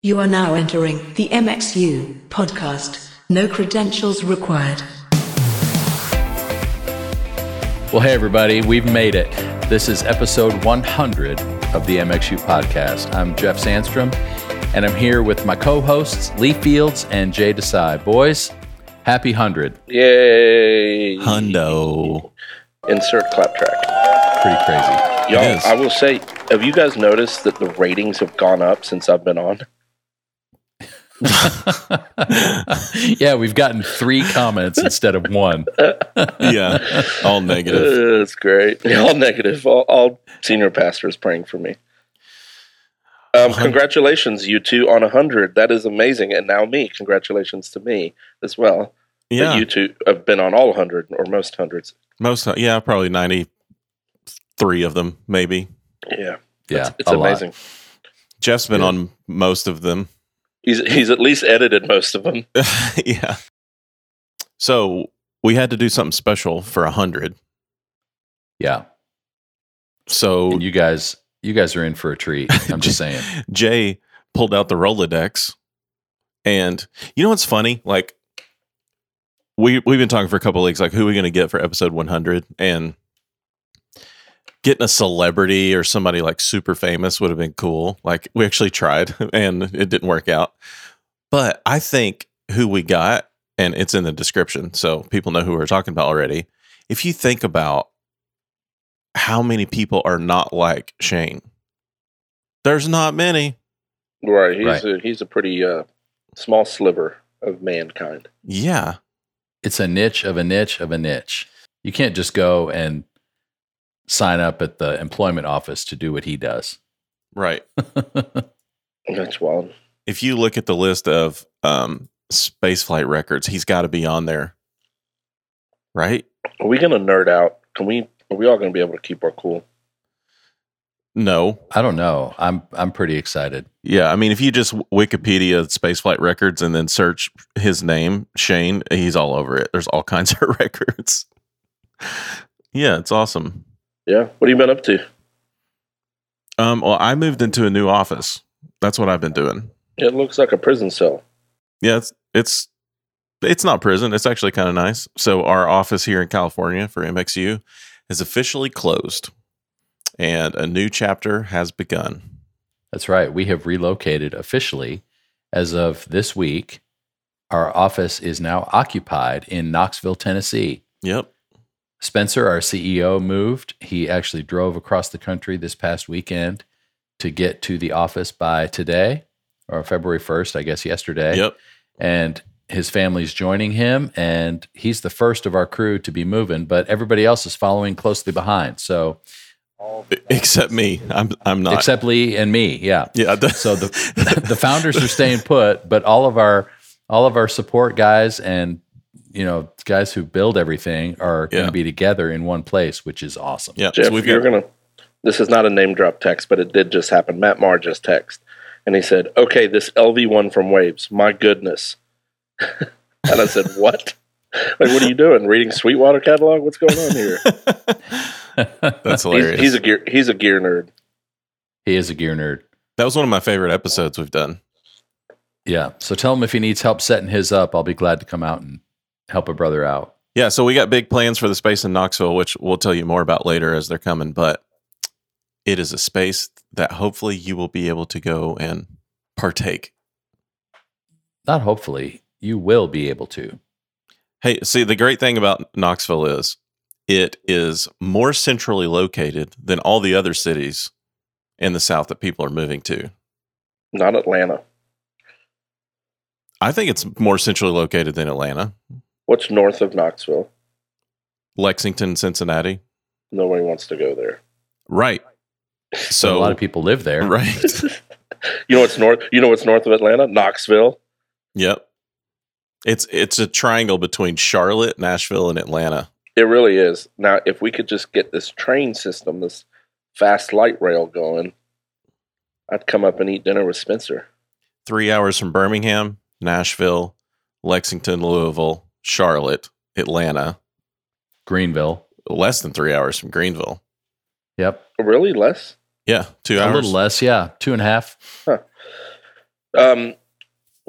You are now entering the MXU podcast. No credentials required. Well, hey, everybody, we've made it. This is episode 100 of the MXU podcast. I'm Jeff Sandstrom, and I'm here with my co hosts, Lee Fields and Jay Desai. Boys, happy 100. Yay! Hundo. Insert clap track. Pretty crazy. Y'all. I will say, have you guys noticed that the ratings have gone up since I've been on? yeah, we've gotten three comments instead of one. Yeah. All negative. Uh, That's great. All negative. All, all senior pastors praying for me. Um, congratulations, you two, on 100. That is amazing. And now me. Congratulations to me as well. Yeah. you two have been on all 100 or most hundreds. Most, yeah, probably 93 of them, maybe. Yeah. Yeah, It's a lot. amazing. Jeff's been Yeah. on most of them. He's, he's at least edited most of them. yeah. So we had to do something special for a 100. Yeah, So and you guys, you guys are in for a treat. I'm just saying. Jay pulled out the Rolodex. And you know what's funny? Like, we, we've been talking for a couple of weeks, like, who are we going to get for episode 100? And getting a celebrity or somebody like super famous would have been cool. Like, we actually tried and it didn't work out. But I think who we got, and it's in the description, so people know who we're talking about already. If you think about how many people are not like Shane, there's not many. Right. He's, Right. A, he's a pretty uh, small sliver of mankind. Yeah. It's a niche of a niche of a niche. You can't just go and sign up at the employment office to do what he does. Right. That's wild. If you look at the list of um, spaceflight records, he's got to be on there. Right? Are we gonna nerd out? Can we? Are we all gonna be able to keep our cool? No. I don't know. I'm I'm pretty excited. Yeah. I mean, if you just Wikipedia spaceflight records and then search his name, Shane, he's all over it. There's all kinds of records. yeah, it's awesome. Yeah. What have you been up to? Um, well, I moved into a new office. That's what I've been doing. It looks like a prison cell. Yeah, it's it's it's not prison. It's actually kind of nice. So our office here in California for MXU is officially closed, and a new chapter has begun. That's right. We have relocated officially as of this week. Our office is now occupied in Knoxville, Tennessee. Yep. Spencer, our CEO, moved. He actually drove across the country this past weekend to get to the office by today or February 1st, I guess yesterday. Yep. And his family's joining him, and he's the first of our crew to be moving, but everybody else is following closely behind. So, Except me. I'm I'm not. except Lee and me, yeah. yeah. the- So the the founders are staying put, but all of our all of our support guys and you know guys who build everything are going to be together in one place, which is awesome. yeah. Jeff, so we've you're got gonna. This is not a name drop text, but it did just happen. Matt Marr just text, and he said, "Okay, this LV one from Waves. My goodness." and I said, "What? Like, what are you doing? Reading Sweetwater catalog? What's going on here?" that's he's, hilarious. he's a gear. He's a gear nerd. He is a gear nerd. that was one of my favorite episodes we've done. Yeah. So tell him if he needs help setting his up, I'll be glad to come out and help a brother out. Yeah, so we got big plans for the space in Knoxville, which we'll tell you more about later as they're coming. But it is a space that hopefully you will be able to go and partake. Not hopefully, you will be able to. Hey, see, the great thing about Knoxville is it is more centrally located than all the other cities in the South that people are moving to. Not Atlanta. I think it's more centrally located than Atlanta, What's north of Knoxville? Lexington, Cincinnati. Nobody wants to go there. Right. So So a lot of people live there. Right. you know what's north? You know what's north of Atlanta? Knoxville. Yep. It's it's a triangle between Charlotte, Nashville, and Atlanta. It really is. Now, if we could just get this train system, this fast light rail going, I'd come up and eat dinner with Spencer. Three hours from Birmingham, Nashville, Lexington, Louisville, Charlotte, Atlanta. Greenville. Less than three hours from Greenville. Yep. Really less? Yeah, two A hours. little less. Yeah. Two and a half. Um,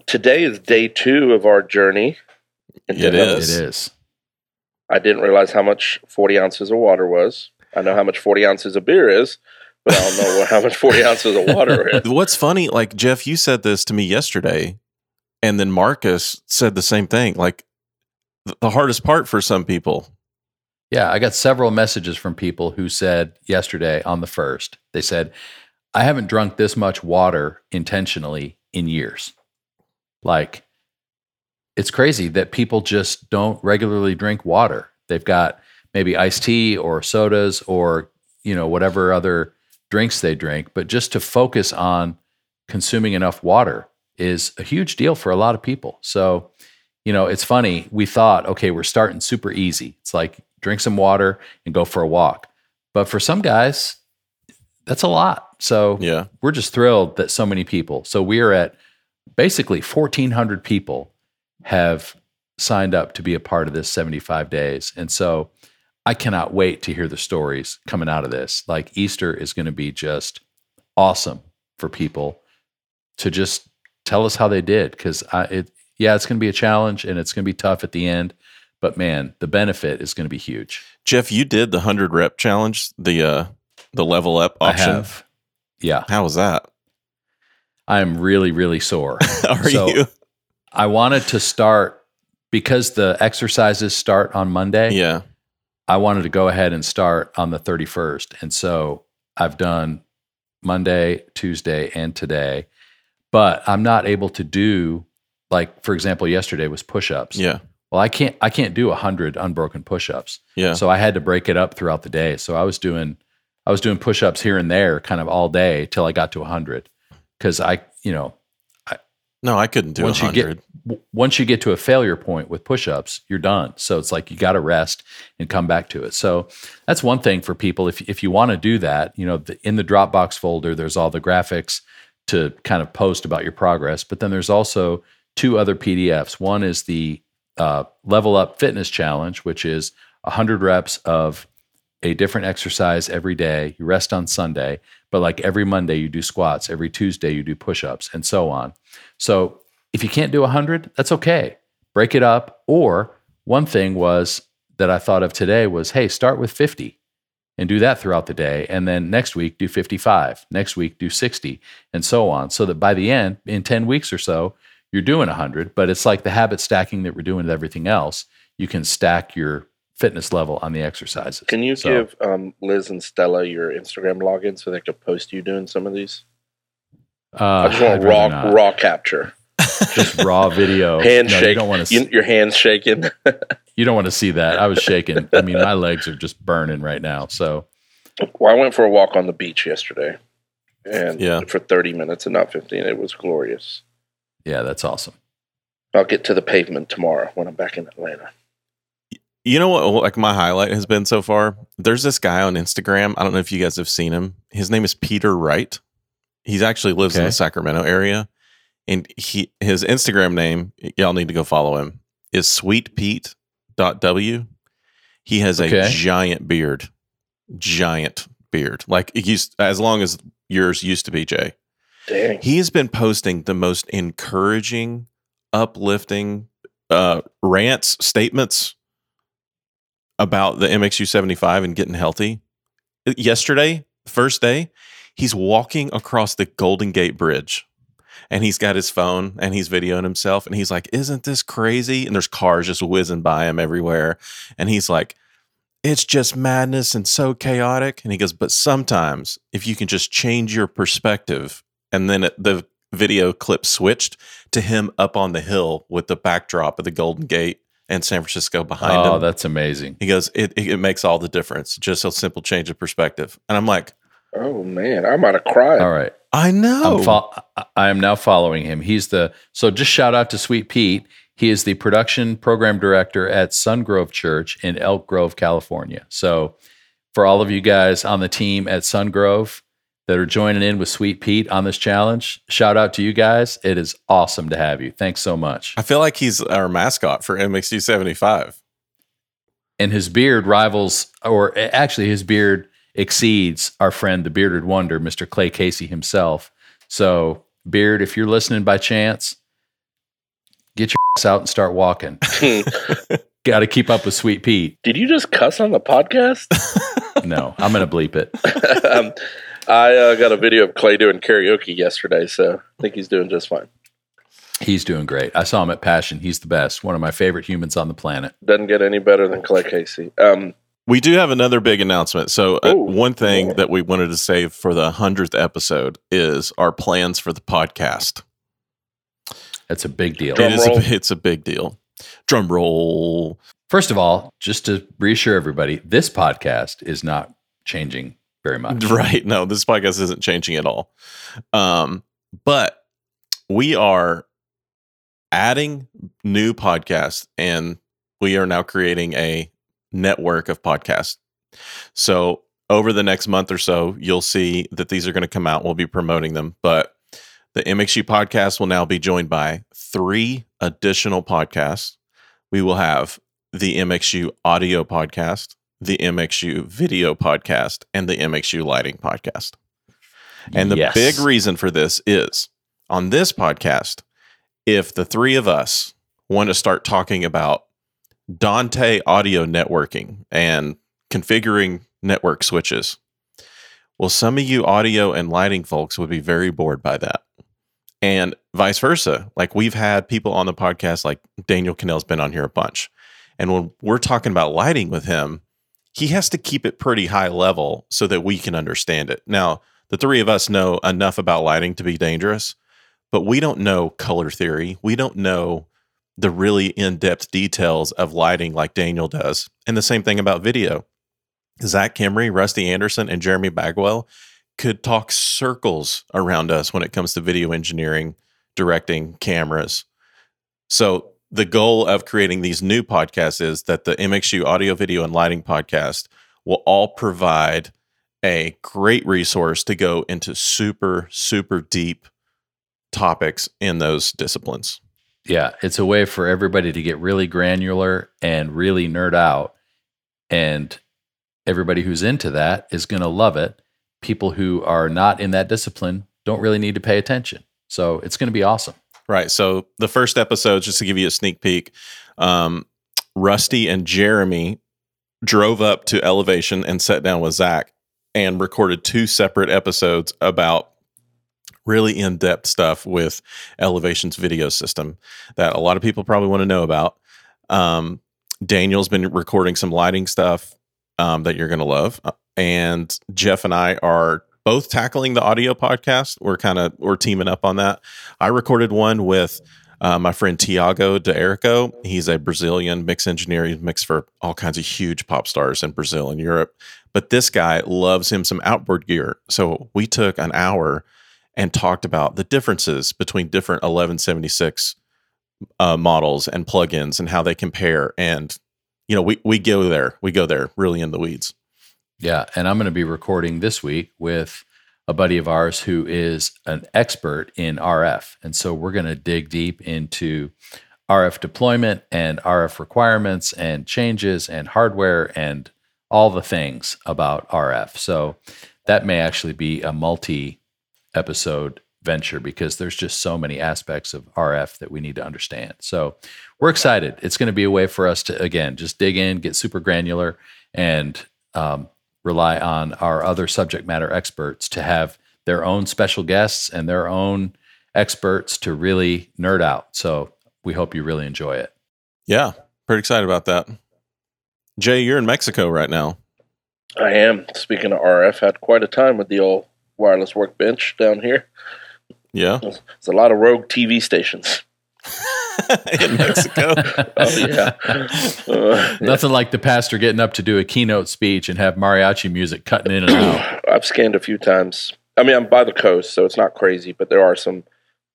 today is day two of our journey. into It heaven. is. It is. I didn't realize how much 40 ounces of water was. I know how much 40 ounces of beer is, but I don't know how much 40 ounces of water is. What's funny, like Jeff, you said this to me yesterday, and then Marcus said the same thing. Like th- the hardest part for some people. Yeah, I got several messages from people who said yesterday on the first, they said, I haven't drunk this much water intentionally in years. Like, it's crazy that people just don't regularly drink water. They've got maybe iced tea or sodas or, you know, whatever other drinks they drink, but just to focus on consuming enough water is a huge deal for a lot of people. So, you know, it's funny. We thought, okay, we're starting super easy. It's like drink some water and go for a walk. But for some guys, that's a lot. So Yeah. we're just thrilled that so many people. So we are at basically 1,400 people have signed up to be a part of this 75 days. And so I cannot wait to hear the stories coming out of this. Like Easter is going to be just awesome for people to just tell us how they did because I, it yeah it's going to be a challenge and it's going to be tough at the end but man the benefit is going to be huge Jeff, you did the hundred rep challenge, the uh the level up option. i have yeah How was that? i'm really really sore Are So, you? i wanted to start because the exercises start on monday Yeah. I wanted to go ahead and start on the 31st. And so I've done Monday, Tuesday, and today, but I'm not able to do like, for example, yesterday was push-ups. Yeah. Well, I can't, I can't do a hundred unbroken push-ups. Yeah. So I had to break it up throughout the day. So I was doing, I was doing push-ups here and there kind of all day till I got to a hundred. Cause I, you know, I, no, I couldn't do a once you get once you get to a failure point with push-ups, you're done. So it's like you got to rest and come back to it. So that's one thing for people. If if you want to do that, you know, the, in the Dropbox folder, there's all the graphics to kind of post about your progress. But then there's also two other PDFs. One is the uh, Level Up Fitness Challenge, which is 100 reps of a different exercise every day. You rest on Sunday, but like every Monday you do squats, every Tuesday you do push-ups, and so on. So if you can't do 100, that's okay. Break it up. Or one thing was that I thought of today was, hey, start with 50 and do that throughout the day. And then next week, do 55. Next week, do 60, and so on. So that by the end, in 10 weeks or so, you're doing 100. But it's like the habit stacking that we're doing with everything else. You can stack your fitness level on the exercises. Can you So- give um, Liz and Stella your Instagram login so they could post you doing some of these? Uh, I just want raw not. raw capture, just raw video. hand No, you shake. don't want to. You, your hands shaking. You don't want to see that. I was shaking. I mean, my legs are just burning right now. So well, I went for a walk on the beach yesterday, and Yeah. for thirty minutes and not fifteen. It was glorious. Yeah, that's awesome. I'll get to the pavement tomorrow when I'm back in Atlanta. You know what? Like my highlight has been so far. There's this guy on Instagram. I don't know if you guys have seen him. His name is Peter Wright. He actually lives in the Sacramento area, and he his Instagram name. Y'all need to go follow him. Is sweetpete.w. He has a giant beard, giant beard, like it used as long as yours used to be, Jay. Dang. He has been posting the most encouraging, uplifting uh, rants, statements about the MXU 75 and getting healthy. Yesterday, first day, he's walking across the Golden Gate Bridge and he's got his phone and he's videoing himself and he's like, Isn't this crazy? And there's cars just whizzing by him everywhere. And he's like, It's just madness and so chaotic. And he goes, But sometimes if you can just change your perspective, and then the video clip switched to him up on the hill with the backdrop of the Golden Gate and San Francisco behind oh, him. Oh, that's amazing. He goes, it, it, it makes all the difference. Just a simple change of perspective. And I'm like, Oh man, I'm might have cried. All right. I know. I'm fo- I- I am now following him. He's the so just shout out to Sweet Pete. He is the production program director at Sungrove Church in Elk Grove, California. So for all of you guys on the team at Sungrove that are joining in with Sweet Pete on this challenge, shout out to you guys. It is awesome to have you. Thanks so much. I feel like he's our mascot for MXU 75. and his beard rivals, or actually, his beard exceeds our friend, the bearded wonder, Mr. Clay Casey himself. So, Beard, if you're listening by chance, get your ass out and start walking. Got to keep up with Sweet Pete. Did you just cuss on the podcast? No, I'm going to bleep it. um, I uh, got a video of Clay doing karaoke yesterday, so I think he's doing just fine. He's doing great. I saw him at Passion. He's the best. One of my favorite humans on the planet. Doesn't get any better than Clay Casey. Um, We do have another big announcement. So, uh, Ooh. one thing that we wanted to save for the 100th episode is our plans for the podcast. That's a big deal. Drum it is roll. a, it's a big deal. Drum roll. First of all, just to reassure everybody, this podcast is not changing very much. Right. No, this podcast isn't changing at all. Um, but we are adding new podcasts and we are now creating a network of podcasts. So over the next month or so, you'll see that these are going to come out. We'll be promoting them, but the MXU podcast will now be joined by three additional podcasts. We will have the MXU audio podcast, the MXU video podcast, and the MXU lighting podcast. And the Yes. big reason for this is on this podcast, if the three of us want to start talking about Dante audio networking and configuring network switches, well, some of you audio and lighting folks would be very bored by that. And vice versa. Like we've had people on the podcast, like Daniel Cannell's been on here a bunch. And when we're talking about lighting with him, he has to keep it pretty high level so that we can understand it. Now, the three of us know enough about lighting to be dangerous, but we don't know color theory. We don't know the really in depth details of lighting like Daniel does. And the same thing about video. Zach Kimry, Rusty Anderson, and Jeremy Bagwell could talk circles around us when it comes to video engineering, directing, cameras. So, the goal of creating these new podcasts is that the MXU audio, video, and lighting podcast will all provide a great resource to go into super, super deep topics in those disciplines. Yeah, it's a way for everybody to get really granular and really nerd out. And everybody who's into that is going to love it. People who are not in that discipline don't really need to pay attention. So it's going to be awesome. Right. So the first episode, just to give you a sneak peek, um, Rusty and Jeremy drove up to Elevation and sat down with Zach and recorded two separate episodes about really in depth stuff with Elevation's video system that a lot of people probably want to know about. Um, Daniel's been recording some lighting stuff um, that you're going to love, Uh, and Jeff and I are both tackling the audio podcast. We're kind of we're teaming up on that. I recorded one with uh, my friend Tiago de Erico. He's a Brazilian mix engineer. He's mixed for all kinds of huge pop stars in Brazil and Europe. But this guy loves him some outboard gear. So we took an hour and talked about the differences between different 1176 uh, models and plugins and how they compare. And you know, we we go there, we go there really in the weeds. Yeah. And I'm going to be recording this week with a buddy of ours who is an expert in RF. And so we're going to dig deep into RF deployment and RF requirements and changes and hardware and all the things about RF. So that may actually be a multi episode venture because there's just so many aspects of RF that we need to understand. So we're excited. It's going to be a way for us to, again, just dig in, get super granular, and um, rely on our other subject matter experts to have their own special guests and their own experts to really nerd out. So we hope you really enjoy it. Yeah, pretty excited about that. Jay, you're in Mexico right now. I am. Speaking of RF, had quite a time with the old wireless workbench down here. Yeah, It's a lot of rogue TV stations. in Mexico. Oh yeah. Uh, Nothing like the pastor getting up to do a keynote speech and have mariachi music cutting in and out. I've scanned a few times. I mean, I'm by the coast, so it's not crazy, but there are some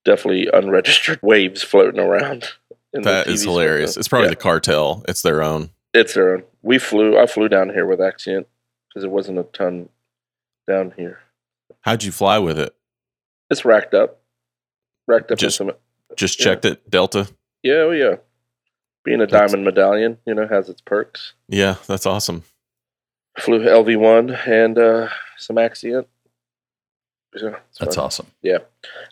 definitely unregistered waves floating around. in the That is TVs. hilarious. It's probably Yeah, the cartel. It's their own. it's their own. We flew. I flew down here with Axient because there wasn't a ton down here. How'd you fly with it? It's racked up, racked up Just- in some. Just Yeah. checked it. Delta. Yeah, oh yeah. Being a That's- diamond medallion, you know, has its perks. Yeah, that's awesome. Flew LV1 and uh, some Axient. Yeah, That's fun. awesome. Yeah,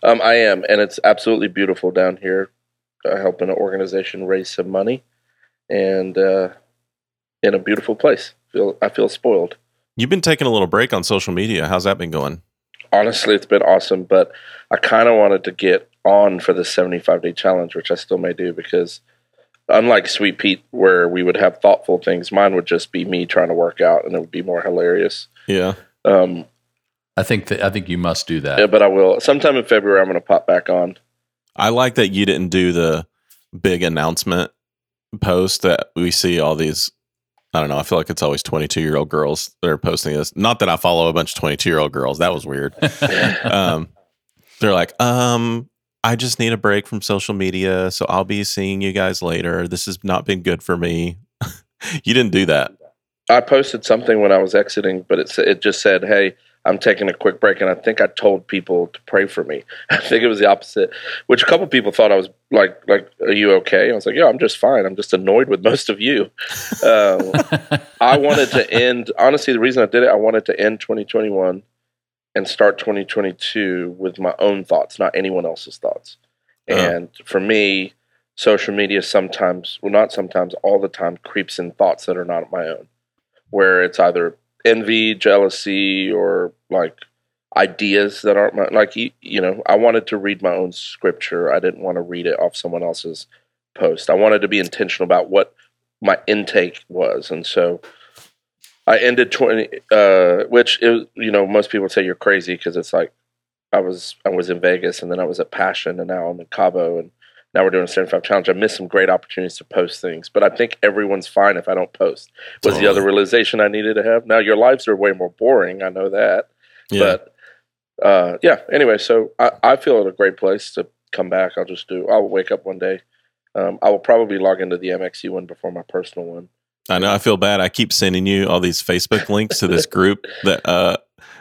um, I am, and it's absolutely beautiful down here. Uh, helping an organization raise some money, and uh, in a beautiful place. Feel I feel spoiled. You've been taking a little break on social media. How's that been going? Honestly, it's been awesome, but I kind of wanted to get on for the 75 day challenge, which I still may do because unlike Sweet Pete, where we would have thoughtful things, mine would just be me trying to work out, and it would be more hilarious. Yeah. Um, I think that I think you must do that. yeah, but I will sometime in February. I'm going to pop back on. I like that you didn't do the big announcement post that we see all these. I don't know. I feel like it's always 22 year old girls that are posting this. Not that I follow a bunch of 22 year old girls. That was weird. um, they're like, um, I just need a break from social media. So I'll be seeing you guys later. This has not been good for me. you didn't do that. I posted something when I was exiting, but it it just said, "Hey, I'm taking a quick break," and I think I told people to pray for me. I think it was the opposite, which a couple people thought I was like, "Like, are you okay?" I was like, "Yeah, I'm just fine. I'm just annoyed with most of you." Um, I wanted to end. Honestly, the reason I did it, I wanted to end 2021 and start 2022 with my own thoughts, not anyone else's thoughts. Oh. And for me, social media sometimes, well, not sometimes, all the time, creeps in thoughts that are not my own, where it's either envy, jealousy, or like ideas that aren't my like you, you know. I wanted to read my own scripture. I didn't want to read it off someone else's post. I wanted to be intentional about what my intake was, and so I ended twenty, uh, which is, you know most people say you're crazy because it's like I was I was in Vegas and then I was at Passion and now I'm in Cabo and now we're doing a 75 challenge. I missed some great opportunities to post things, but I think everyone's fine if I don't post. Was the other realization I needed to have. Now your lives are way more boring. I know that, Yeah. but uh, yeah. Anyway, so I, I feel at a great place to come back. I'll just do. I'll wake up one day. Um, I will probably log into the MXU one before my personal one. I know. I feel bad. I keep sending you all these Facebook links to this group that uh,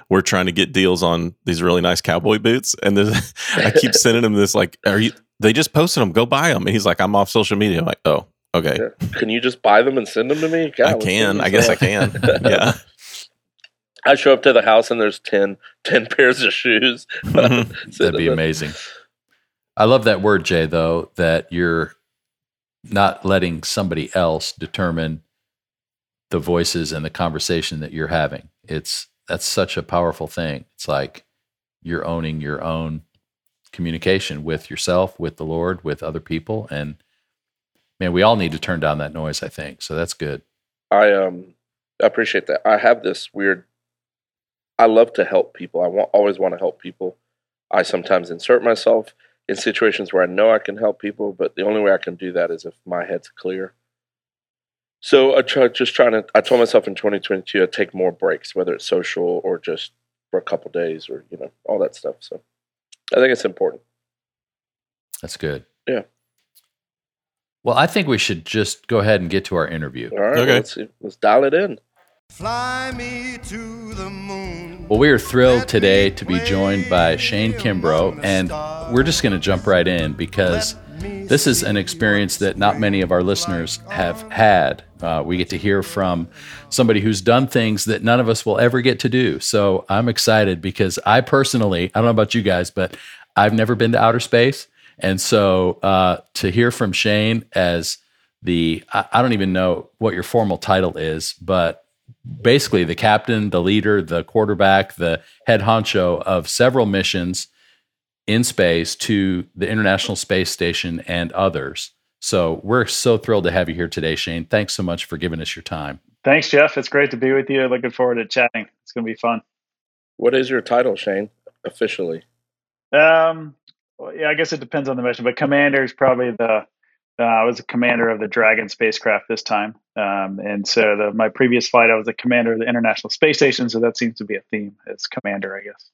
we're trying to get deals on these really nice cowboy boots, and I keep sending him this like, "Are you?" They just posted them. Go buy them. And he's like, "I'm off social media." I'm like, "Oh, okay, Yeah. Can you just buy them and send them to me? God, I can. I guess I can." yeah. I show up to the house and there's 10, 10 pairs of shoes. Mhm. That'd be amazing. I love that word, Jay, though, that you're not letting somebody else determine the voices and the conversation that you're having. It's that's such a powerful thing. It's like you're owning your own communication with yourself, with the Lord, with other people. And man, we all need to turn down that noise, I think. So that's good. I um appreciate that. I have this weird. I love to help people. I want always want to help people. I sometimes insert myself in situations where I know I can help people, but the only way I can do that is if my head's clear. So I try just trying to. I told myself in 2022 I'd take more breaks, whether it's social or just for a couple days or you know all that stuff. So I think it's important. That's good. Yeah. Well, I think we should just go ahead and get to our interview. All right, Okay. let's see. Let's dial it in. Fly me to the moon. Well, we are thrilled today to be joined by Shane Kimbrough, and we're just going to jump right in because this is an experience that not many of our listeners have had. Uh, we get to hear from somebody who's done things that none of us will ever get to do. So I'm excited because I personally, I don't know about you guys, but I've never been to outer space. And so uh, to hear from Shane as the, I, I don't even know what your formal title is, but basically the captain, the leader, the quarterback, the head honcho of several missions in space to the International Space Station and others. So we're so thrilled to have you here today, Shane. Thanks so much for giving us your time. Thanks, Jeff. It's great to be with you. Looking forward to chatting. It's going to be fun. What is your title, Shane? Officially. Um, well, yeah, I guess it depends on the mission, but commander is probably the. Uh, I was a commander of the Dragon spacecraft this time, um, and so the, my previous flight, I was a commander of the International Space Station. So that seems to be a theme. It's commander, I guess.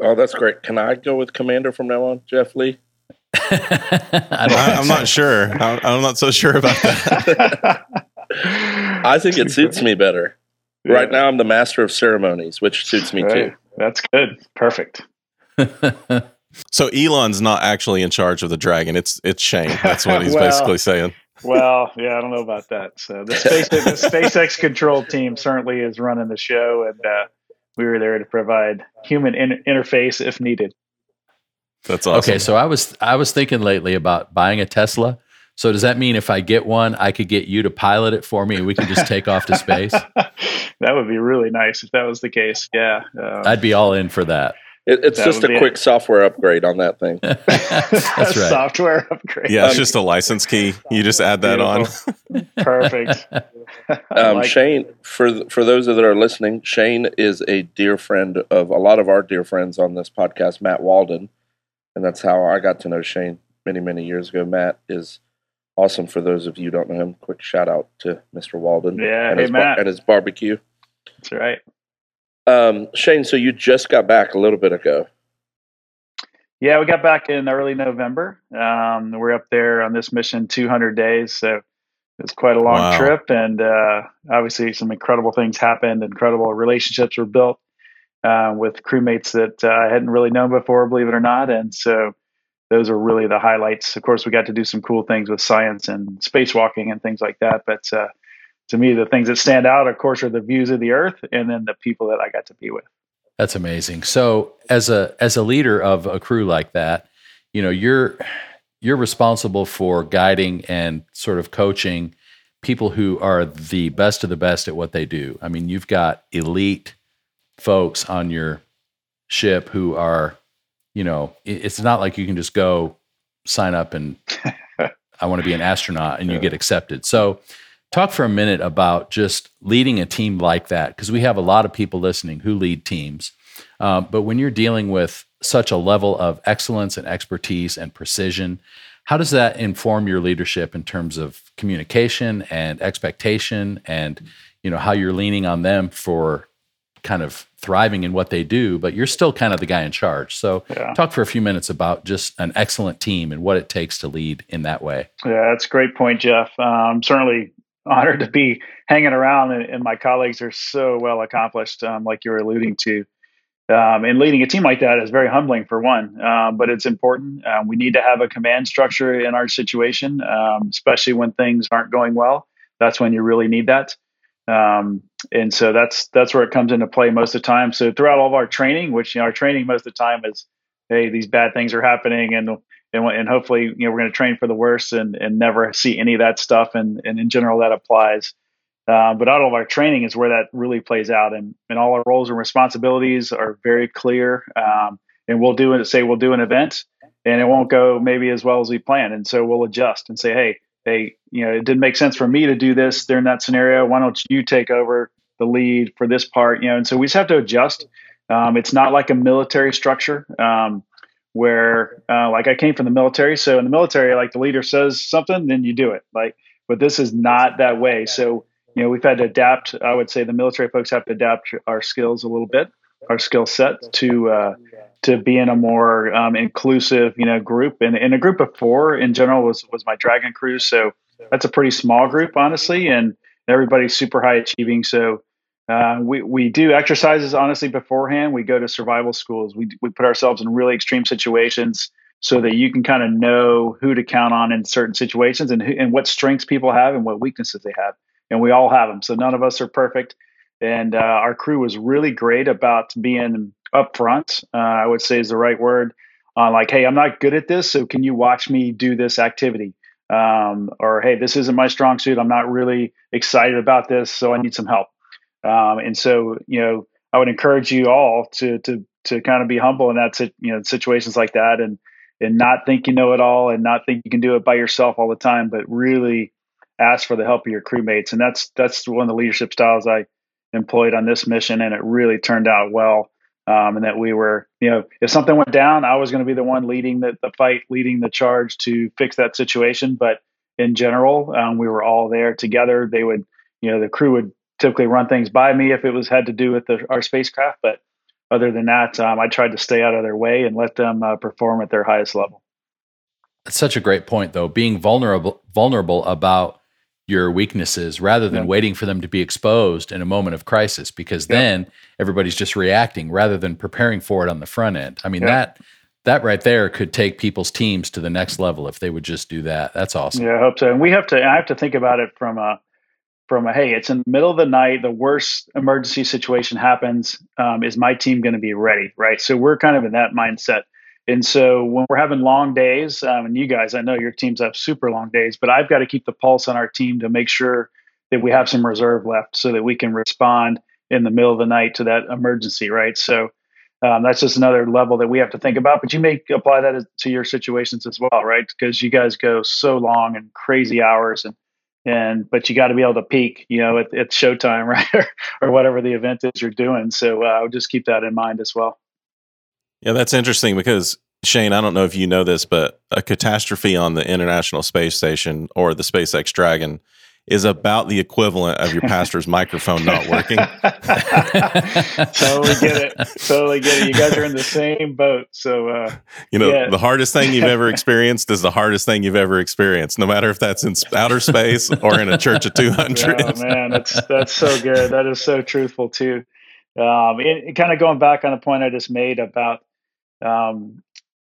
Oh, that's great. Can I go with Commander from now on, Jeff Lee? I I, I'm not sure. I, I'm not so sure about that. I think it suits me better. Right now, I'm the master of ceremonies, which suits me Right. too. That's good. Perfect. So Elon's not actually in charge of the dragon. It's it's Shane. That's what he's Well, basically saying. Well, yeah, I don't know about that. So the SpaceX, the SpaceX control team certainly is running the show, and uh, we were there to provide human in- interface if needed. That's awesome. Okay, so I was I was thinking lately about buying a Tesla. So does that mean if I get one, I could get you to pilot it for me, and we can just take off to space? that would be really nice if that was the case. Yeah, um, I'd be all in for that. It, it's That just a be quick software upgrade on that thing. That's right. software upgrade. yeah, it's just a license key. You just add that on. Perfect. Um, like- Shane, for th- for those that are listening, Shane is a dear friend of a lot of our dear friends on this podcast, Matt Walden, and that's how I got to know Shane many many years ago. Matt is awesome. For those of you who don't know him, quick shout out to Mr. Walden Yeah, and, hey, his Matt. and his barbecue. That's right. Um, Shane, so you just got back a little bit ago. Yeah, we got back in early November. Um, we're up there on this mission 200 days, so it's quite a long Wow. trip, and uh, obviously some incredible things happened. Incredible relationships were built uh, with crewmates that uh, I hadn't really known before, believe it or not, and so those are really the highlights. Of course, we got to do some cool things with science and spacewalking and things like that, but uh, to me, the things that stand out, of course, are the views of the Earth and then the people that I got to be with. That's amazing. So as a as a leader of a crew like that, you know, you're you're responsible for guiding and sort of coaching people who are the best of the best at what they do. I mean, you've got elite folks on your ship who are, you know, it's not like you can just go sign up and I want to be an astronaut and you get accepted. So talk for a minute about just leading a team like that because we have a lot of people listening who lead teams um, but when you're dealing with such a level of excellence and expertise and precision how does that inform your leadership in terms of communication and expectation and you know how you're leaning on them for kind of thriving in what they do but you're still kind of the guy in charge so Yeah. talk for a few minutes about just an excellent team and what it takes to lead in that way Yeah, that's a great point, Jeff. Um, certainly honored to be hanging around, and, and my colleagues are so well accomplished, um, like you were alluding to. Um, and leading a team like that is very humbling, for one, um, but it's important. Um, we need to have a command structure in our situation, um, especially when things aren't going well. That's when you really need that. Um, and so that's that's where it comes into play most of the time. So throughout all of our training, which you know, our training most of the time is, hey, these bad things are happening, and and, and hopefully you know we're going to train for the worst and, and never see any of that stuff and, and in general that applies. Uh, but all of our training is where that really plays out and, and all our roles and responsibilities are very clear um, and we'll do it say we'll do an event and it won't go maybe as well as we plan and so we'll adjust and say hey hey you know it didn't make sense for me to do this. During that scenario. Why don't you take over the lead for this part? You know and so we just have to adjust. Um, it's not like a military structure. Um, where uh, like I came from the military. So in the military, like the leader says something, then you do it. Like, but this is not that way. So you know, we've had to adapt. I would say the military folks have to adapt our skills a little bit, our skill set to uh, to be in a more um, inclusive, you know, group. And, and a group of four in general was was my Dragon crew. So that's a pretty small group, honestly, and everybody's super high achieving. So uh, we we do exercises honestly beforehand. We go to survival schools. We we put ourselves in really extreme situations so that you can kind of know who to count on in certain situations and who, and what strengths people have and what weaknesses they have. And we all have them. So none of us are perfect. And uh, our crew was really great about being upfront. Uh, I would say is the right word. Uh, like, hey, I'm not good at this, so can you watch me do this activity? Um, or hey, this isn't my strong suit. I'm not really excited about this, so I need some help. Um, and so, you know, I would encourage you all to to to kind of be humble in that you know situations like that, and and not think you know it all, and not think you can do it by yourself all the time, but really ask for the help of your crewmates. And that's that's one of the leadership styles I employed on this mission, and it really turned out well. Um, and that we were, you know, if something went down, I was going to be the one leading the, the fight, leading the charge to fix that situation. But in general, um, we were all there together. They would, you know, the crew would typically run things by me if it was had to do with the, our spacecraft. But other than that, um, I tried to stay out of their way and let them uh, perform at their highest level. That's such a great point, though. Being vulnerable, vulnerable about your weaknesses rather than waiting for them to be exposed in a moment of crisis, because then everybody's just reacting rather than preparing for it on the front end. I mean that that right there could take people's teams to the next level if they would just do that. That's awesome. Yeah, I hope so. And we have to. I have to think about it from a from a hey, it's in the middle of the night, the worst emergency situation happens. Um, is my team going to be ready? Right. So we're kind of in that mindset. And so when we're having long days, um, and you guys, I know your teams have super long days, but I've got to keep the pulse on our team to make sure that we have some reserve left so that we can respond in the middle of the night to that emergency, right? So um, that's just another level that we have to think about. But you may apply that to your situations as well, right? Because you guys go so long and crazy hours, and and but you got to be able to peak, you know, at, at showtime, right, or, whatever the event is you're doing. So uh, I would just keep that in mind as well. Yeah, that's interesting because Shane, I don't know if you know this, but a catastrophe on the International Space Station or the SpaceX Dragon is about the equivalent of your pastor's microphone not working. totally get it. Totally get it. You guys are in the same boat. So, uh, you know, yeah. the hardest thing you've ever experienced is the hardest thing you've ever experienced, no matter if that's in outer space or in a church of 200. Oh, man, that's, that's so good. That is so truthful, too. Um, it, it kind of going back on the point I just made about, um,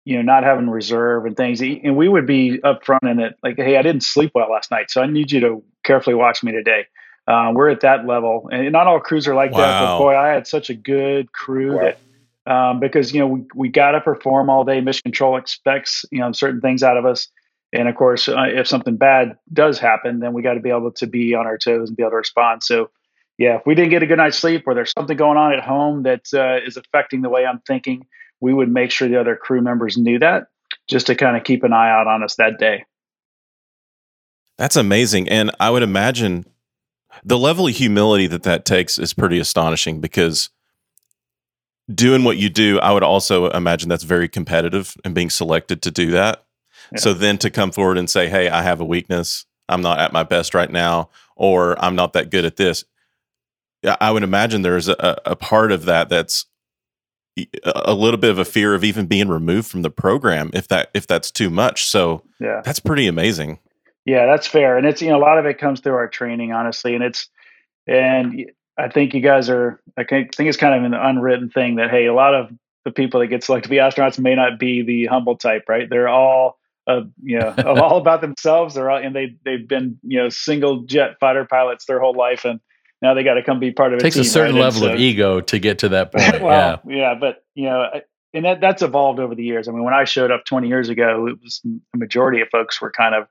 you know, not having reserve and things. And we would be upfront in it, like, hey, I didn't sleep well last night, so I need you to carefully watch me today. Uh, we're at that level, and not all crews are like wow. that. But boy, I had such a good crew wow. that um, because you know we we got to perform all day. Mission Control expects you know certain things out of us, and of course, uh, if something bad does happen, then we got to be able to be on our toes and be able to respond. So, yeah, if we didn't get a good night's sleep, or there's something going on at home that uh, is affecting the way I'm thinking, we would make sure the other crew members knew that, just to kind of keep an eye out on us that day. That's amazing. And I would imagine the level of humility that that takes is pretty astonishing because doing what you do, I would also imagine that's very competitive and being selected to do that. Yeah. So then to come forward and say, hey, I have a weakness, I'm not at my best right now, or I'm not that good at this. I would imagine there's a, a part of that that's a little bit of a fear of even being removed from the program if that if that's too much. So yeah, that's pretty amazing. Yeah, that's fair. And it's, you know, a lot of it comes through our training, honestly. And it's, and I think you guys are, I think it's kind of an unwritten thing that, hey, a lot of the people that get selected to be astronauts may not be the humble type, right? They're all, uh, you know, all about themselves. They're all, and they, they've been, you know, single jet fighter pilots their whole life. And now they got to come be part of it. Takes team, a certain right? level so, of ego to get to that point. well, yeah. Yeah. But, you know, and that, that's evolved over the years. I mean, when I showed up 20 years ago, it was the majority of folks were kind of,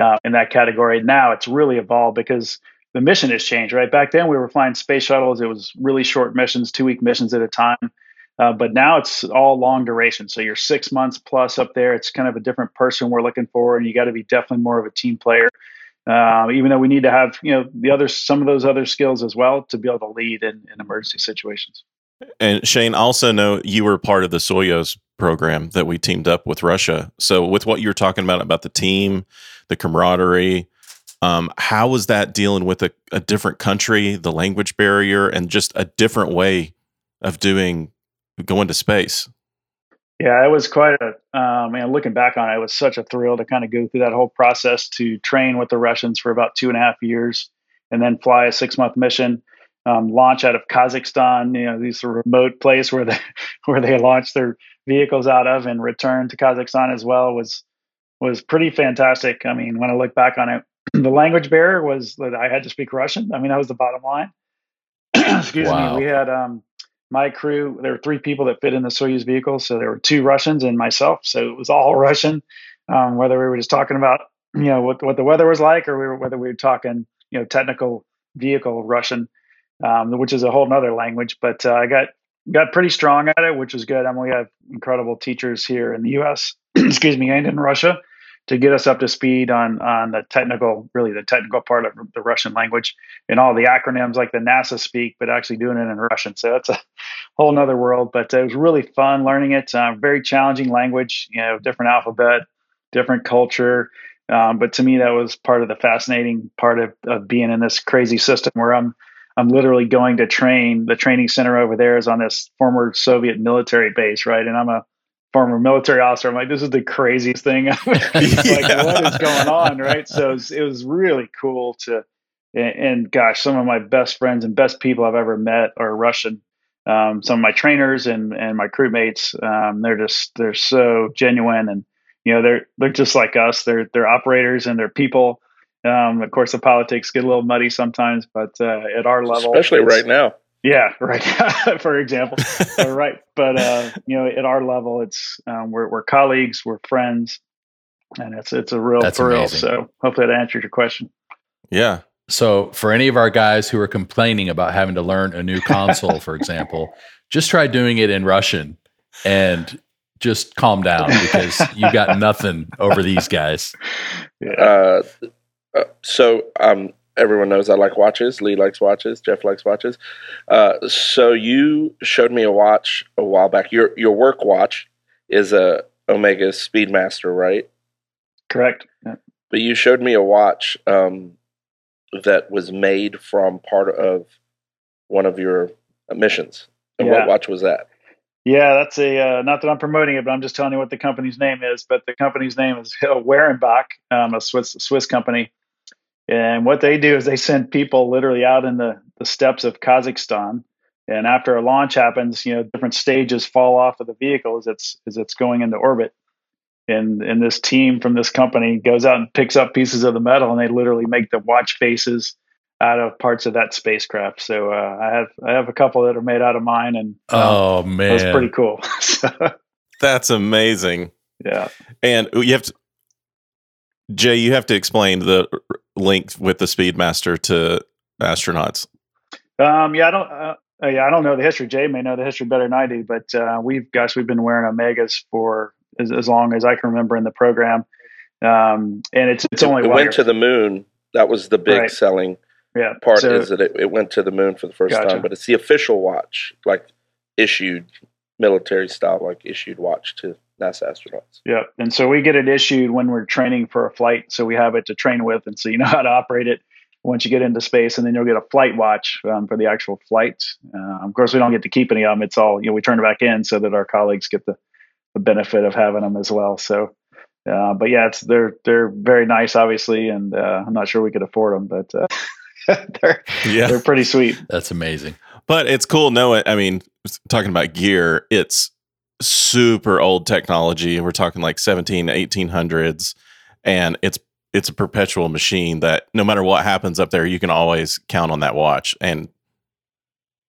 uh, in that category. Now it's really evolved because the mission has changed, right? Back then we were flying space shuttles. It was really short missions, two week missions at a time. Uh, but now it's all long duration. So you're six months plus up there. It's kind of a different person we're looking for, and you got to be definitely more of a team player. Um, even though we need to have, you know, the other some of those other skills as well to be able to lead in, in emergency situations. And Shane, also know you were part of the Soyuz program that we teamed up with Russia. So with what you're talking about about the team, the camaraderie. Um, how was that dealing with a, a different country, the language barrier, and just a different way of doing going to space? Yeah, it was quite a um, man. Looking back on it, it was such a thrill to kind of go through that whole process to train with the Russians for about two and a half years, and then fly a six month mission, um, launch out of Kazakhstan. You know, these remote place where they where they launched their vehicles out of, and return to Kazakhstan as well was was pretty fantastic. I mean, when I look back on it, the language barrier was that I had to speak Russian. I mean, that was the bottom line. Excuse wow. me. We had um, my crew. There were three people that fit in the Soyuz vehicle, so there were two Russians and myself. So it was all Russian. Um, whether we were just talking about you know what what the weather was like, or we were, whether we were talking you know technical vehicle Russian, um, which is a whole other language. But uh, I got got pretty strong at it, which was good. I mean, we have incredible teachers here in the U.S. excuse me, and in Russia to get us up to speed on on the technical, really the technical part of the Russian language and all the acronyms like the NASA speak, but actually doing it in Russian. So that's a whole nother world. But it was really fun learning it. Uh, very challenging language, you know, different alphabet, different culture. Um, but to me, that was part of the fascinating part of, of being in this crazy system where I'm I'm literally going to train. The training center over there is on this former Soviet military base, right? And I'm a former military officer. I'm like, this is the craziest thing. like, yeah. what is going on, right? So it was, it was really cool to, and, and, gosh, some of my best friends and best people I've ever met are Russian. Um, some of my trainers and and my crewmates, um, they're just they're so genuine, and you know they're they're just like us. They're they're operators and they're people, Um, of course, the politics get a little muddy sometimes, but uh, at our level, especially right now. Yeah, right. For example, right. But uh, you know, at our level, it's um, we're we're colleagues, we're friends, and it's it's a real That's thrill. amazing. So hopefully that answered your question. Yeah. So, for any of our guys who are complaining about having to learn a new console, for example, just try doing it in Russian and just calm down because you got nothing over these guys. Yeah. Uh, uh, so um, everyone knows I like watches. Lee likes watches. Jeff likes watches. Uh, so you showed me a watch a while back. Your your work watch is a Omega Speedmaster, right? Correct. Yeah. But you showed me a watch um, that was made from part of one of your missions. And Yeah. what watch was that? Yeah, that's a uh, not that I'm promoting it, but I'm just telling you what the company's name is. But the company's name is Werenbach, um, a Swiss Swiss company, and what they do is they send people literally out in the the steppes of Kazakhstan, and after a launch happens, you know, different stages fall off of the vehicle as it's as it's going into orbit, and and this team from this company goes out and picks up pieces of the metal, and they literally make the watch faces out of parts of that spacecraft. So uh, I have I have a couple that are made out of mine, and um, Oh, that man. was pretty cool. so, That's amazing. yeah. And you have to, Jay, you have to explain the link with the Speedmaster to astronauts. Um, yeah, I don't. Uh, uh, yeah, I don't know the history. Jay may know the history better than I do, but uh, we've, gosh, we've been wearing Omegas for as, as long as I can remember in the program, um, and it's it's only it wire. went to the moon. That was the big Right. selling yeah part so- is that it, it went to the moon for the first Gotcha. time, but it's the official watch, like issued military style, like issued watch to NASA astronauts. Yeah, and so we get it issued when we're training for a flight, so we have it to train with, and so you know how to operate it once you get into space, and then you'll get a flight watch um, for the actual flight. Uh, of course, we don't get to keep any of them; it's all you know. We turn it back in so that our colleagues get the, the benefit of having them as well. So, uh, but yeah, it's they're they're very nice, obviously, and uh, I'm not sure we could afford them, but uh, they're Yeah. they're pretty sweet. That's amazing. But it's cool knowing, I mean, talking about gear, it's super old technology. And we're talking like 17, 1800s. And it's it's a perpetual machine that no matter what happens up there, you can always count on that watch. And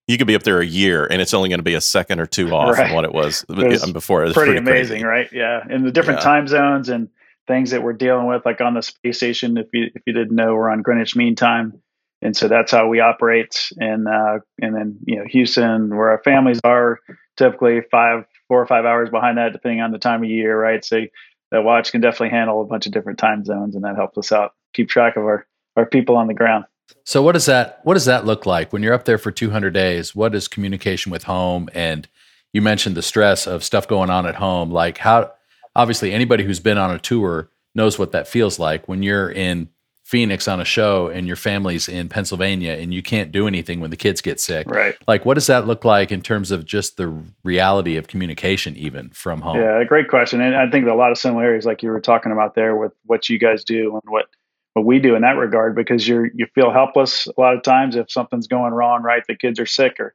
you could be up there a year and it's only going to be a second or two off Right. from what it was It's before. It's pretty, pretty, amazing, crazy. right? Yeah, and the different Yeah. time zones and things that we're dealing with, like on the space station. If you if you didn't know, we're on Greenwich Mean Time, and so that's how we operate. And uh, and then you know Houston, where our families are, typically five, four or five hours behind that, depending on the time of year, right? So that watch can definitely handle a bunch of different time zones, and that helps us out keep track of our our people on the ground. So what does that what does that look like when you're up there for 200 days? What is communication with home? And you mentioned the stress of stuff going on at home. Like how obviously anybody who's been on a tour knows what that feels like when you're in Phoenix on a show and your family's in Pennsylvania and you can't do anything when the kids get sick. Right. Like what does that look like in terms of just the reality of communication even from home? Yeah, great question. And I think a lot of similarities, like you were talking about there, with what you guys do and what what we do in that regard, because you're you feel helpless a lot of times if something's going wrong, right? The kids are sick or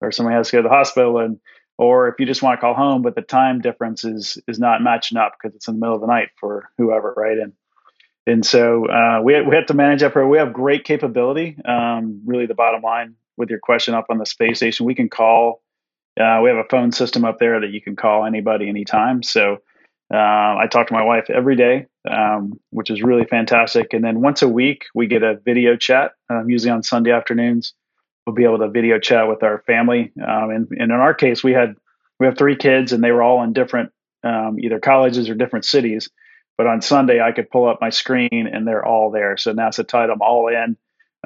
or somebody has to go to the hospital, and or if you just want to call home, but the time difference is is not matching up because it's in the middle of the night for whoever, right? And and so uh, we we have to manage that. For we have great capability. Um, really, the bottom line with your question up on the space station, we can call. Uh, we have a phone system up there that you can call anybody anytime. So uh, I talk to my wife every day, um, which is really fantastic. And then once a week, we get a video chat, um, usually on Sunday afternoons. We'll be able to video chat with our family. Um, and, and in our case, we had we have three kids, and they were all in different um, either colleges or different cities. But on Sunday, I could pull up my screen, and they're all there. So NASA tied them all in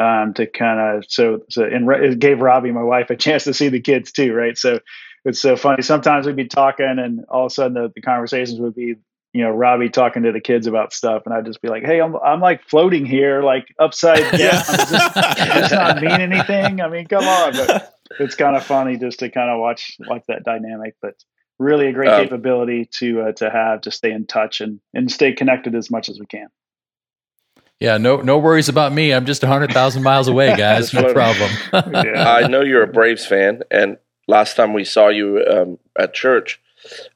um, to kind of so so and it gave Robbie, my wife, a chance to see the kids too, right? So it's so funny. Sometimes we'd be talking, and all of a sudden the, the conversations would be, you know, Robbie talking to the kids about stuff, and I'd just be like, "Hey, I'm I'm like floating here, like upside down. Yeah. Does, this, does not mean anything? I mean, come on." But it's kind of funny just to kind of watch watch that dynamic. But really, a great Um, capability to uh, to have to stay in touch and and stay connected as much as we can. Yeah, no no worries about me. I'm just 100,000 miles away, guys. No problem. Yeah. I know you're a Braves fan, and last time we saw you um, at church,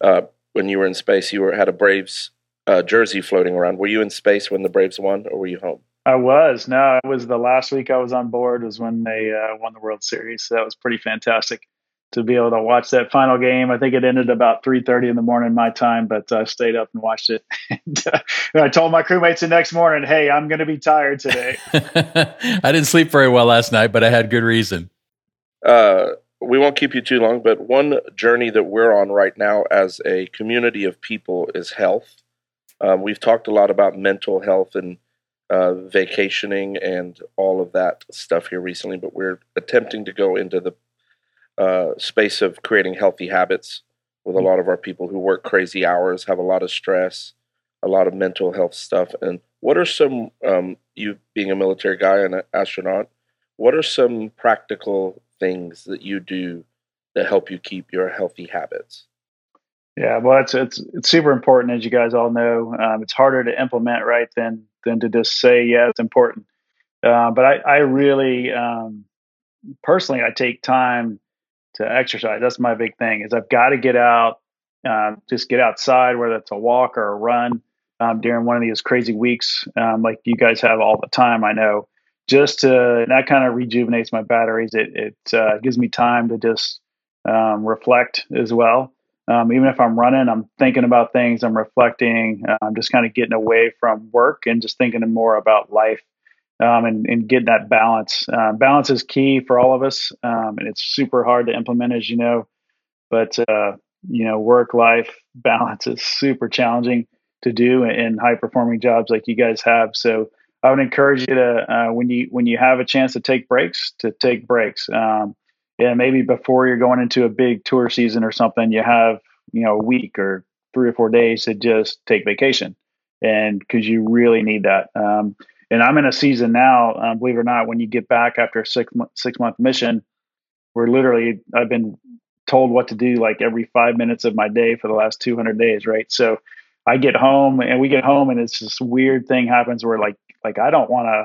uh, when you were in space, you were had a Braves uh, jersey floating around. Were you in space when the Braves won, or were you home? I was. No, it was the last week I was on board was when they uh, won the World Series. So that was pretty fantastic to be able to watch that final game. I think it ended about 3:30 in the morning my time, but I stayed up and watched it. and, uh, I told my crewmates the next morning, "Hey, I'm going to be tired today." I didn't sleep very well last night, but I had good reason. Uh, we won't keep you too long, but one journey that we're on right now as a community of people is health. Um, we've talked a lot about mental health and uh, vacationing and all of that stuff here recently, but we're attempting to go into the uh, space of creating healthy habits with a lot of our people who work crazy hours, have a lot of stress, a lot of mental health stuff. And what are some, um, you being a military guy and an astronaut, what are some practical things that you do that help you keep your healthy habits? Yeah, well, it's it's it's super important, as you guys all know. Um, it's harder to implement right than than to just say, yeah, it's important. Uh, but I, I really, um, personally, I take time to exercise. That's my big thing. Is I've got to get out, uh, just get outside, whether it's a walk or a run um, during one of these crazy weeks, um, like you guys have all the time. I know, just to that kind of rejuvenates my batteries. It it uh, gives me time to just um, reflect as well. Um, even if I'm running, I'm thinking about things. I'm reflecting. I'm just kind of getting away from work and just thinking more about life um, and, and getting that balance. Uh, balance is key for all of us, um, and it's super hard to implement, as you know. But uh, you know, work life balance is super challenging to do in high performing jobs like you guys have. So I would encourage you to uh, when you when you have a chance to take breaks, to take breaks. Um, yeah, maybe before you're going into a big tour season or something, you have you know a week or three or four days to just take vacation, and because you really need that. Um, and I'm in a season now, um, believe it or not, when you get back after a six month, six month mission, where literally I've been told what to do like every five minutes of my day for the last 200 days, right? So I get home and we get home and it's this weird thing happens where like like I don't want to